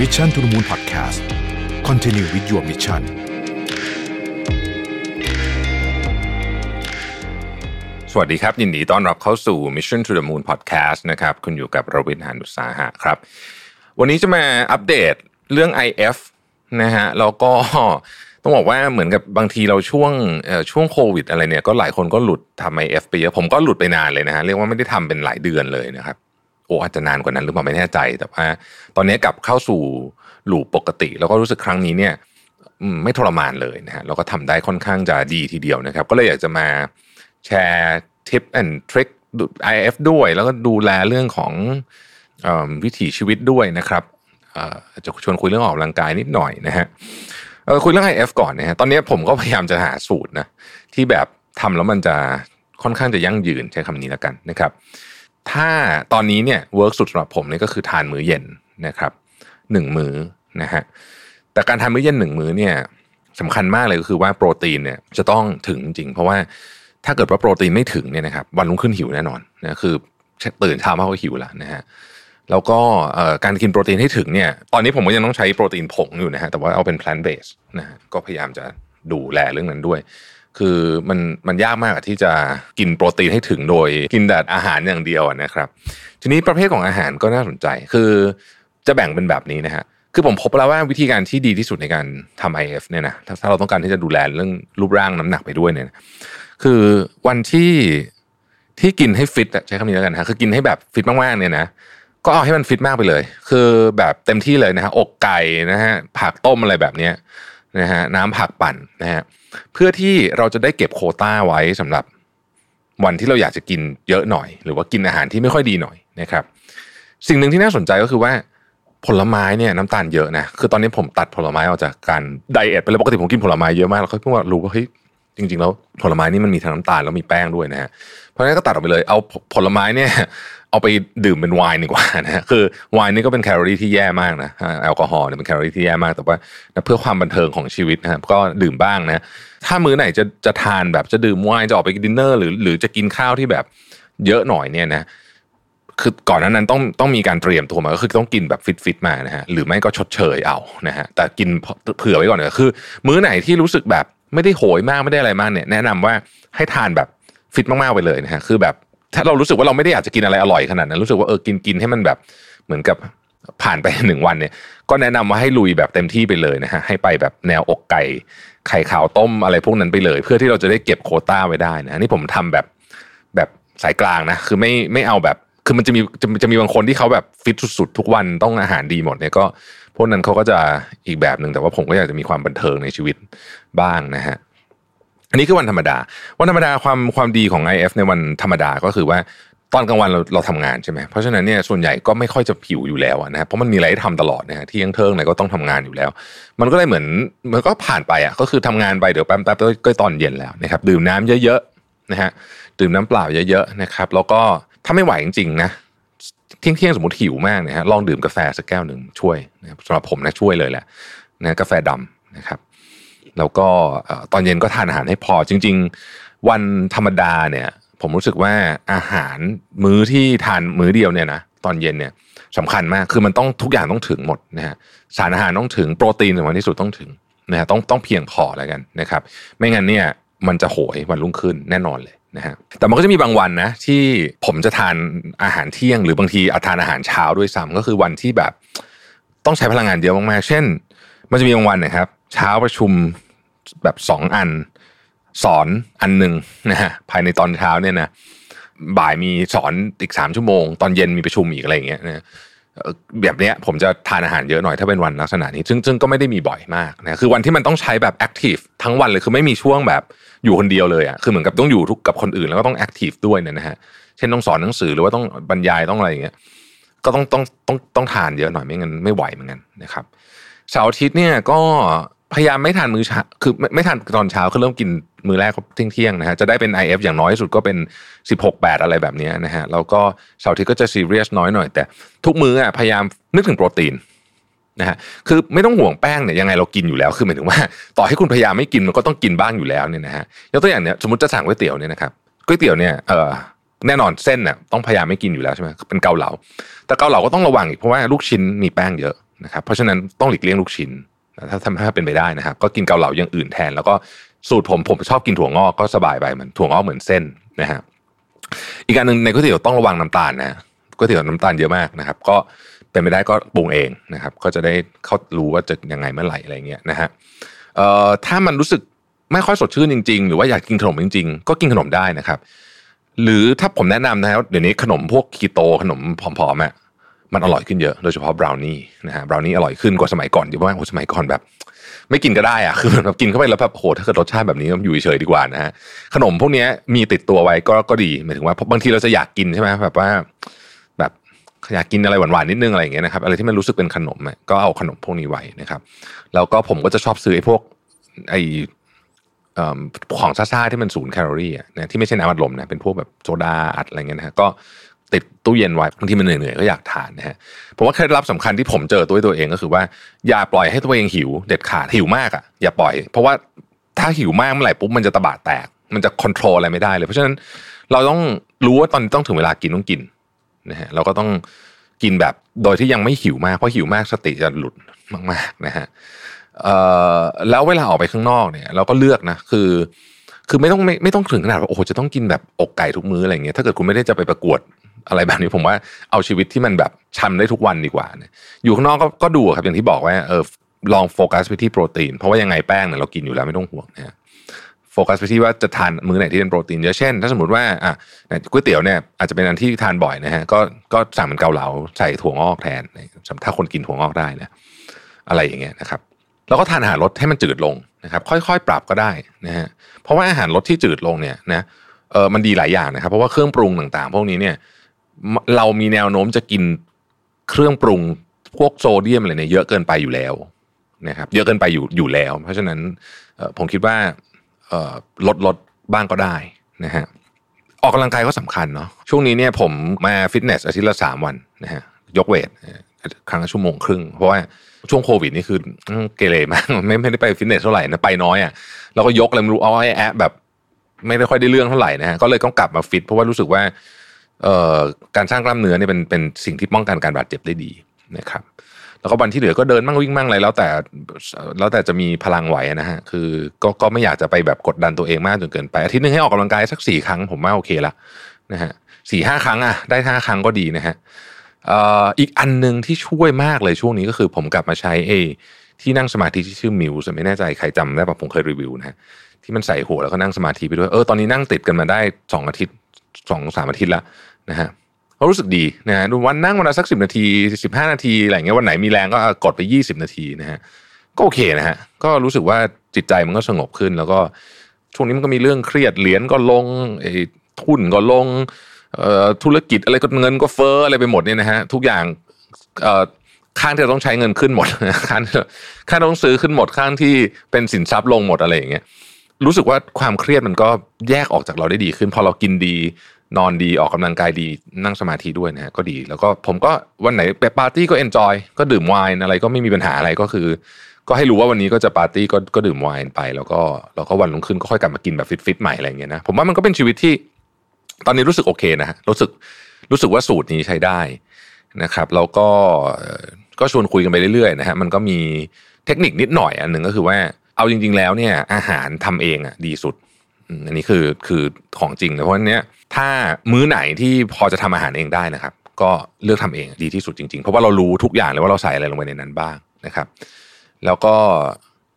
Mission to the Moon Podcast Continue with your mission สวัสดีครับ ยินดีต้อนรับเข้าสู่ Mission to the Moon Podcast นะครับคุณอยู่กับรวินหานุสาหะครับ วันนี้จะมาอัปเดตเรื่อง IF นะฮะแล้วก็ต้องบอกว่าเหมือนกับบางทีเราช่วงช่วงโควิดอะไรเนี่ยก็หลายคนก็หลุดทำ IF ไปเยอะผมก็หลุดไปนานเลยนะฮะเรียกว่าไม่ได้ทำเป็นหลายเดือนเลยนะครับ โอ้อาจจะนานกว่านั้นหรือเปล่าไม่แน่ใจ แต่ว่าตอนนี้กลับเข้าสู่หลูปปกติ แล้วก็รู้สึกครั้งนี้เนี่ยไม่ทรมานเลยนะฮะแล้วก็ทำได้ค่อนข้างจะดีทีเดียวนะครับ ก็เลยอยากจะมาแชร์ทิปแอนทริค IF ด้วย แล้วก็ดูแลเรื่องของอวิถีชีวิตด้วยนะครับจะชวนคุยเรื่องออกกำลังกายนิดหน่อยนะฮะคุยเรื่อง IF ก่อนนะฮะตอนนี้ผมก็พยายามจะหาสูตรนะที่แบบทำแล้วมันจะค่อนข้างจะยั่งยืนใช้คำนี้แล้วกันนะครับ ถ้าตอนนี้เนี่ย work สุดสำหรับผมเนี่ยก็คือทานมื้อเย็นนะครับหนึ่งมื้อนะฮะแต่การทานมื้อเย็นหนึ่งมื้อเนี่ยสำคัญมากเลยก็คือว่าโปรตีนเนี่ยจะต้องถึงจริง เพราะว่าถ้าเกิดว่าโปรตีนไม่ถึงเนี่ยนะครับวันรุ่งขึ้นหิวแน่นอนนะคือตื่นเช้ามาก็หิวแล้วนะฮะแล้วก็การกินโปรตีนให้ถึงเนี่ยตอนนี้ผมก็ยังต้องใช้โปรตีนผงอยู่นะฮะแต่ว่าเอาเป็น plant based นะฮะก็พยายามจะดูแลเรื่องนั้นด้วย คือมันมันยากมากอะที่จะกินโปรตีนให้ถึงโดย กินแต่อาหารอย่างเดียวนะครับ ทีนี้ประเภทของอาหารก็น่าสนใจ คือจะแบ่งเป็นแบบนี้นะฮะคือผมพบแล้วว่าวิธีการที่ดีที่สุดในการทำ IF เนี่ยนะถ้าเราต้องการที่จะดูแลเรื่องรูปร่างน้ำหนักไปด้วยเนี่ยนะคือวันที่ที่กินให้ฟิตใช้คำนี้แล้วกันนะคือกินให้แบบฟิตมากๆเนี่ยนะก็เอาให้มันฟิตมากไปเลย คือแบบเต็มที่เลยนะฮะอกไก่นะฮะผักต้มอะไรแบบเนี้ย นะฮะน้ำผักปั่นนะฮะเพื่อที่เราจะได้เก็บโคต้าไว้สำหรับวันที่เราอยากจะกินเยอะหน่อย หรือว่ากินอาหารที่ไม่ค่อยดีหน่อยนะครับ สิ่งหนึ่งที่น่าสนใจก็คือว่าผลไม้เนี่ยน้ำตาลเยอะนะคือตอนนี้ผมตัดผลไม้ออกจากการไดเอทไปเลยปกติผมกินผลไม้เยอะมากแล้วก็เพิ่งว่ารู้ว่าเฮ้ยจริง ๆ แล้วผลไม้นี่มันมีทั้งน้ำตาลแล้วมีแป้งด้วยนะฮะเพราะฉะนั้นก็ตัดออกไปเลยเอาผลไม้เนี่ย เอาไปดื่มเป็นไวน์ดีกว่านะฮะคือไวน์นี่ก็เป็นแคลอรี่ที่แย่มากนะแอลกอฮอล์เนี่ยเป็นแคลอรี่ที่แย่มากแต่ว่าเพื่อความบันเทิงของชีวิตนะครับก็ดื่มบ้างนะถ้ามื้อไหนจะจะทานแบบจะดื่มไวน์จะออกไปกินดินเนอร์หรือหรือจะกินข้าวที่แบบเยอะหน่อยเนี่ยนะคือก่อนหน้านั้นต้องต้องมีการเตรียมตัวมาก็คือต้องกินแบบฟิตฟิตมานะฮะหรือไม่ก็ชดเชยเอานะฮะแต่กินเผื่อไว้ก่อนเลยคือ มื้อไหนที่รู้สึกแบบไม่ได้โหยมากไม่ได้อะไรมากเนี่ยแนะนำว่าให้ทานแบบฟิตมากๆไปเลยนะฮะคือแบบ ถ้าเรารู้สึกว่าเราไม่ได้อยากจะกินอะไรอร่อยขนาดนั้นรู้สึกว่าเออกินกินให้มันแบบเหมือนกับผ่านไปหนึ่งวันเนี่ย ก็แนะนำว่าให้ลุยแบบเต็มที่ไปเลยนะฮะให้ไปแบบแนวอกไก่ไข่ขาวต้มอะไรพวกนั้นไปเลย เพื่อที่เราจะได้เก็บโคต้าไว้ได้นะนี่ผมทำแบบแบบสายกลางนะคือไม่ไม่เอาแบบคือมันจะมีจะจะมีบางคนที่เขาแบบฟิตสุดๆทุกวันต้องอาหารดีหมดเนี่ยก็พวกนั้นเขาก็จะอีกแบบหนึ่งแต่ว่าผมก็อยากจะมีความบันเทิงในชีวิตบ้างนะฮะ อันนี้คือวันธรรมดา วันธรรมดาความความดีของ IF ในวันธรรมดาก็คือว่าตอนกลางวันเราเราทำงานใช่ไหมเพราะฉะนั้นเนี่ยส่วนใหญ่ก็ไม่ค่อยจะผิวอยู่แล้วอะนะฮะเพราะมันมีอะไรให้ทำตลอดนะฮะที่ยังเทิงไหนก็ต้องทำงานอยู่แล้ว มันก็เลยเหมือนมันก็ผ่านไปอะก็คือทำงานไปเดี๋ยวแป๊บแป๊บก็ตอนเย็นแล้วนะครับดื่มน้ำเยอะๆนะฮะดื่มน้ำเปล่าเยอะๆนะครับแล้วก็ถ้าไม่ไหวจริงๆนะเที่ยงเที่ยงๆสมมติหิวมากเนี่ยฮะลองดื่มกาแฟสักแก้วหนึ่งช่วยนะครับสำหรับผมนะช่วยเลยแหละนะกาแฟดำนะครับ แล้วก็ตอนเย็นก็ทานอาหารให้พอจริง ๆ วันธรรมดาเนี่ย ผมรู้สึกว่าอาหารมื้อที่ทานมื้อเดียวเนี่ยนะตอนเย็นเนี่ยสำคัญมากคือมันต้องทุกอย่างต้องถึงหมดนะฮะสารอาหารต้องถึงโปรตีนสำคัญที่สุดต้องถึงนะฮะต้องต้องเพียงพอแล้วกันนะครับ ไม่งั้นเนี่ยมันจะโหยวันรุ่งขึ้นแน่นอนเลยนะฮะแต่มันก็จะมีบางวันนะที่ผมจะทานอาหารเที่ยง หรือบางทีอาทานอาหารเช้าด้วยซ้ำก็คือวันที่แบบ ต้องใช้พลังงานเยอะมากๆเช่น มันจะมีบางวันนะครับ เช้าประชุมแบบสองอัน สอนอันหนึ่งนะฮะภายในตอนเช้าเนี่ยนะบ่ายมีสอนอีกสามชั่วโมง ตอนเย็นมีประชุมอีกอะไรอย่างเงี้ยนะเอ่อแบบเนี้ยผมจะทานอาหารเยอะหน่อยถ้าเป็นวันลักษณะนี้ซึ่งซึ่งก็ไม่ได้มีบ่อยมากนะคือวันที่มันต้องใช้แบบแอคทีฟทั้งวันเลยคือไม่มีช่วงแบบอยู่คนเดียวเลยอะคือเหมือนกับต้องอยู่คลุกกับคนอื่นแล้วก็ต้อง active ด้วยเนี่ยนะฮะเช่นต้องสอนหนังสือหรือว่าต้องบรรยายต้องอะไรอย่างเงี้ยก็ต้องต้องต้องต้องทานเยอะหน่อยไม่งั้นไม่ไหวเหมือนกันนะครับเสาร์อาทิตย์เนี่ยก็ พยายามไม่ทานมื้อเช้าคือไม่ไม่ทานตอนเช้าคือเริ่มกินมื้อแรกเที่ยงเที่ยงๆนะฮะจะได้เป็น IF อย่างน้อยสุดก็เป็น 16 8 อะไรแบบนี้นะฮะแล้วก็เสาร์ทิตย์ก็จะซีเรียสน้อยหน่อย แต่ทุกมื้ออะพยายามนึกถึงโปรตีนนะฮะคือไม่ต้องห่วงแป้งเนี่ยยังไงเรากินอยู่แล้วคือหมายถึงว่า ต่อให้คุณพยายามไม่กินมันก็ต้องกินบ้างอยู่แล้วเนี่ยนะฮะยกตัวอย่างเนี่ยสมมติจะสั่งก๋วยเตี๋ยวเนี่ยนะครับก๋วยเตี๋ยวเนี่ยเออแน่นอนเส้นเนี่ยต้องพยายามไม่กินอยู่แล้วใช่ไหมเป็นเกาเหลาแต่เกาเหลาก็ต้องระวังอีกเพราะว่าลูกชิ้นมีแป้งเยอะนะครับเพราะฉะนั้นต้องหลีกเลี่ยงลูกชิ้น ถ้าทำให้เป็นไปได้นะครับก็กินเกาเหลาอย่างอื่นแทน แล้วก็สูตรผมผมชอบกินถั่วงอกก็สบายไปเหมันถั่วงอกเหมือนเส้นนะฮะอีกการหนึ่งในก๋วยเตี๋ยวต้องระวังน้ำตาลนะก๋วยเตี๋ยวน้ำตาลเยอะมากนะครับ ก็เป็นไปได้ก็ปรุงเองนะครับ ก็จะได้เขารู้ว่าจะยังไงเมื่อไหร่อะไรเงี้ยนะฮะเอ่อถ้ามันรู้สึกไม่ค่อยสดชื่นจริง ๆ หรือว่าอยากกินขนมจริง ๆ ก็กินขนมได้นะครับ หรือถ้าผมแนะนำนะครับเดี๋ยวนี้ขนมพวกคีโตขนมผอมๆอะ มันอร่อยขึ้นเยอะโดยเฉพาะบราวนี่นะฮะบราวนี่อร่อยขึ้นกว่าสมัยก่อนเยอะมากโอ้สมัยก่อนแบบ ไม่กินก็ได้อะคือแบบกินเข้าไปแล้วแบบโหถ้าเกิดรสชาติแบบนี้อยู่เฉยดีกว่านะฮะขนมพวกนี้มีติดตัวไว้ก็ก็ดีหมายถึงว่าบางทีเราจะอยากกินใช่ไหมแบบว่า แบบอยากกินอะไรหวานๆนิดนึงอะไรอย่างเงี้ยนะครับอะไรที่มันรู้สึกเป็นขนมก็เอาขนมพวกนี้ไว้นะครับ แล้วก็ผมก็จะชอบซื้อไอ้พวกไอ้ของซ่าๆที่มันศูนย์แคลอรี่อะนะที่ไม่ใช่น้ำอัดลมนะเป็นพวกแบบโซดาอัดอะไรเงี้ยนะฮะก็ ติดตู้เย็นไว้บางทีมันเหนื่อยๆก็อยากทานนะฮะผมว่าเคล็ดลับสำคัญที่ผมเจอตัวตัวเองก็คือว่าอย่าปล่อยให้ตัวเองหิว เด็ดขาดหิวมากอะอย่าปล่อย เพราะว่าถ้าหิวมากเมื่อไหร่ปุ๊บมันจะตะบะแตก มันจะควบคุมอะไรไม่ได้เลยเพราะฉะนั้นเราต้องรู้ว่าตอนนี้ต้องถึงเวลากินต้องกินนะฮะเราก็ต้องกินแบบโดยที่ยังไม่หิวมากเพราะหิวมากสติจะหลุดมากๆนะฮะแล้วเวลาออกไปข้างนอกเนี่ย เราก็เลือกนะคือ คือไม่ต้องไม่ไม่ต้องถึงขนาดว่าโอ้โหจะต้องกินแบบอกไก่ทุกมื้ออะไรเงี้ยถ้าเกิดคุณไม่ได้จะไปประกวด อะไรแบบนี้ผมว่าเอาชีวิตที่มันแบบชันได้ทุกวันดีกว่าเนี่ยอยู่ข้างนอกก็ก็ดูครับอย่างที่บอกว่าเออลองโฟกัสไปที่โปรตีน เพราะว่ายังไงแป้งเนี่ยเรากินอยู่แล้วไม่ต้องห่วงนะโฟกัสไปที่ว่าจะทานมื้อไหนที่เป็นโปรตีนเยอะเช่น ถ้าสมมติว่าอะก๋วยเตี๋ยวเนี่ยอาจจะเป็นอันที่ทานบ่อยนะฮะก็ก็สั่งเป็นเกาเหลาใส่ถั่วงอกแทน ถ้าคนกินถั่วงอกได้นะอะไรอย่างเงี้ยนะครับแล้วก็ทานอาหารรสให้มันจืดลงนะครับ ค่อยๆ ปรับก็ได้นะฮะเพราะว่าอาหารรสที่จืดลงเนี่ยนะเออมันดีหลายอย่างนะครับ เพราะว่าเครื่องปรุงต่างๆ พวกนี้เนี่ย เรามีแนวโน้มจะกินเครื่องปรุงพวกโซเดียมอะไรเนี่ยเยอะเกินไปอยู่แล้วนะครับ เยอะเกินไปอยู่อยู่แล้ว เพราะฉะนั้นผมคิดว่าลดลดบ้างก็ได้นะฮะออกกำลังกายก็สำคัญเนาะช่วงนี้เนี่ยผมมาฟิตเนสอาทิตย์ละสามวันนะฮะยกเวตครั้งละชั่วโมงครึ่ง เพราะว่าช่วงโควิดนี่คือเกเรมากไม่ไม่ได้ไปฟิตเนสเท่าไหร่นะไปน้อยอะแล้วก็ยกอะไรไม่รู้อาไอ้แอปแบบ ไม่ได้ค่อยได้เรื่องเท่าไหร่นะฮะก็เลยต้องกลับมาฟิตเพราะว่ารู้สึกว่า การสร้างกล้ามเนื้อเนี่ยเป็นเป็นสิ่งที่ป้องกันการบาดเจ็บได้ดีนะครับ แล้วก็วันที่เหลือก็เดินมั่งวิ่งมั่งอะไรแล้วแต่แล้วแต่จะมีพลังไหวนะฮะคือก็ก็ไม่อยากจะไปแบบกดดันตัวเองมากจนเกินไปอาทิตย์นึงให้ออกกำลังกายสักสี่ครั้งผมว่าโอเคละนะฮะสี่ห้าครั้งอะได้ห้าครั้งก็ดีนะฮะอีกอันหนึ่งที่ช่วยมากเลยช่วงนี้ก็คือผมกลับมาใช้เอที่นั่งสมาธิที่ชื่อมิวส์ไม่แน่ใจใครจำได้ปะผมเคยรีวิวนะฮะที่มันใส่หัวแล้วก็นั่งสมาธิไปด้วยเออตอนนี้นั่งติดกันมาได้สองอาทิตย์ สองสามอาทิตย์ละนะฮะเขารู้สึกดีนะฮะวันนั่งวันละสักสิบนาทีสิบห้านาทีอะไรเงี้ยวันไหนมีแรงก็กดไปยี่สิบนาทีนะฮะก็โอเคนะฮะก็รู้สึกว่าจิตใจมันก็สงบขึ้น แล้วก็ช่วงนี้มันก็มีเรื่องเครียดเหรียญก็ลงไอ้ทุนก็ลงธุรกิจอะไรก็เงินก็เฟ้ออะไรไปหมดเนี่ยนะฮะทุกอย่างข้างที่เราต้องใช้เงินขึ้นหมดข้างข้างต้องซื้อขึ้นหมดข้างที่เป็นสินทรัพย์ลงหมดอะไรอย่างเงี้ย รู้สึกว่าความเครียดมันก็แยกออกจากเราได้ดีขึ้น พอเรากินดีนอนดีออกกำลังกายดีนั่งสมาธิด้วยนะฮะก็ดี แล้วก็ผมก็วันไหนไปปาร์ตี้ก็ enjoy ก็ดื่มไวน์อะไรก็ไม่มีปัญหาอะไรก็คือ ก็ให้รู้ว่าวันนี้ก็จะปาร์ตี้ก็ก็ดื่มไวน์ไป แล้วก็แล้วก็วันรุ่งขึ้นก็ค่อยกลับมากินแบบฟิตๆใหม่อะไรอย่างเงี้ยนะผมว่ามันก็เป็นชีวิตที่ตอนนี้รู้สึกโอเคนะฮะรู้สึกรู้สึกว่าสูตรนี้ใช้ได้นะครับแล้วก็ก็ชวนคุยกันไปเรื่อยๆนะฮะมันก็มีเทคนิคนิดหน่อยอันหนึ่งก็คือว่า เอาจริง ๆ แล้วเนี่ยอาหารทำเองอะดีสุดอันนี้คือคือของจริงเพราะฉะนั้นเนี่ยถ้ามื้อไหนที่พอจะทำอาหารเองได้นะครับ ก็เลือกทำเองดีที่สุดจริงๆ เพราะว่าเรารู้ทุกอย่างเลยว่าเราใส่อะไรลงไปในนั้นบ้างนะครับ แล้วก็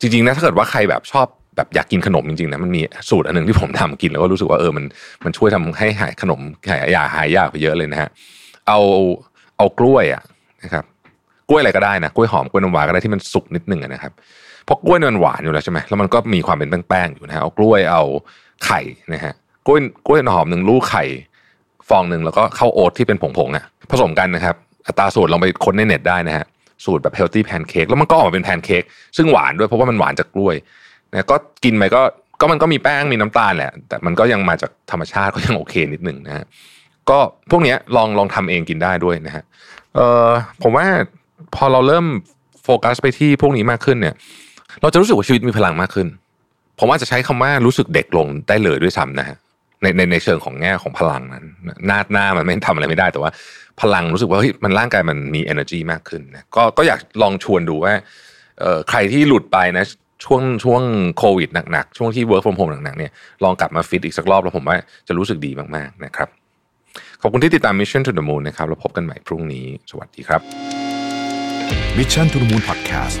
จริงๆนะถ้าเกิดว่าใครแบบชอบแบบอยากกินขนมจริงๆนะมันมีสูตรอันหนึ่งที่ผมทำกินแล้วก็รู้สึกว่าเออมันมันช่วยทำให้หายขนมหายยาหายยากไปเยอะเลยนะฮะเอาเอากล้วยอะนะครับ กล้วยอะไรก็ได้นะกล้วยหอมกล้วยน้ำว้าก็ได้ที่มันสุกนิดนึงนะครับ เพราะกล้วยมันหวานอยู่แล้วใช่ไหมแล้วมันก็มีความเป็นแป้งๆอยู่นะฮะเอากล้วยเอาไข่นะฮะกล้วยกล้วยหอมหนึ่งลูกไข่ฟองหนึ่งแล้วก็ข้าวโอ๊ตที่เป็นผงๆอะผสมกันนะครับอัตราสูตรลองไปค้นในเน็ตได้นะฮะสูตรแบบ healthy pancake แล้วมันก็ออกมาเป็นแพนเค้กซึ่งหวานด้วยเพราะว่ามันหวานจากกล้วยนะก็กินไปก็ก็มันก็มีแป้งมีน้ำตาลแหละแต่มันก็ยังมาจากธรรมชาติก็ยังโอเคนิดหนึ่งนะฮะก็พวกนี้ลองลองทำเองกินได้ด้วยนะฮะเออผมว่าพอเราเริ่มโฟกัสไปที่พวกนี้มากขึ้นเนี่ย เราจะรู้สึกว่าชีวิตมีพลังมากขึ้น ผมว่าจจะใช้คำว่ารู้สึกเด็กลงได้เลยด้วยซ้ำนะฮะในในในเชิงของแง่ของพลังนั้นหน้าหน้ามันไม่ทำอะไรไม่ได้แต่ว่า พลังรู้สึกว่าเฮ้ยมันร่างกายมันมี energy มากขึ้นนะก็ก็อยากลองชวนดูว่าเอ่อใครที่หลุดไปนะช่วงช่วงโควิดหนักๆ ช่วงที่ work from home หนักๆเนี่ยลองกลับมาฟิตอีกสักรอบแล้วผมว่าจะรู้สึกดีมากๆนะครับ ขอบคุณที่ติดตาม Mission to the Moon นะครับแล้วพบกันใหม่พรุ่งนี้ สวัสดีครับ Mission to the Moon Podcast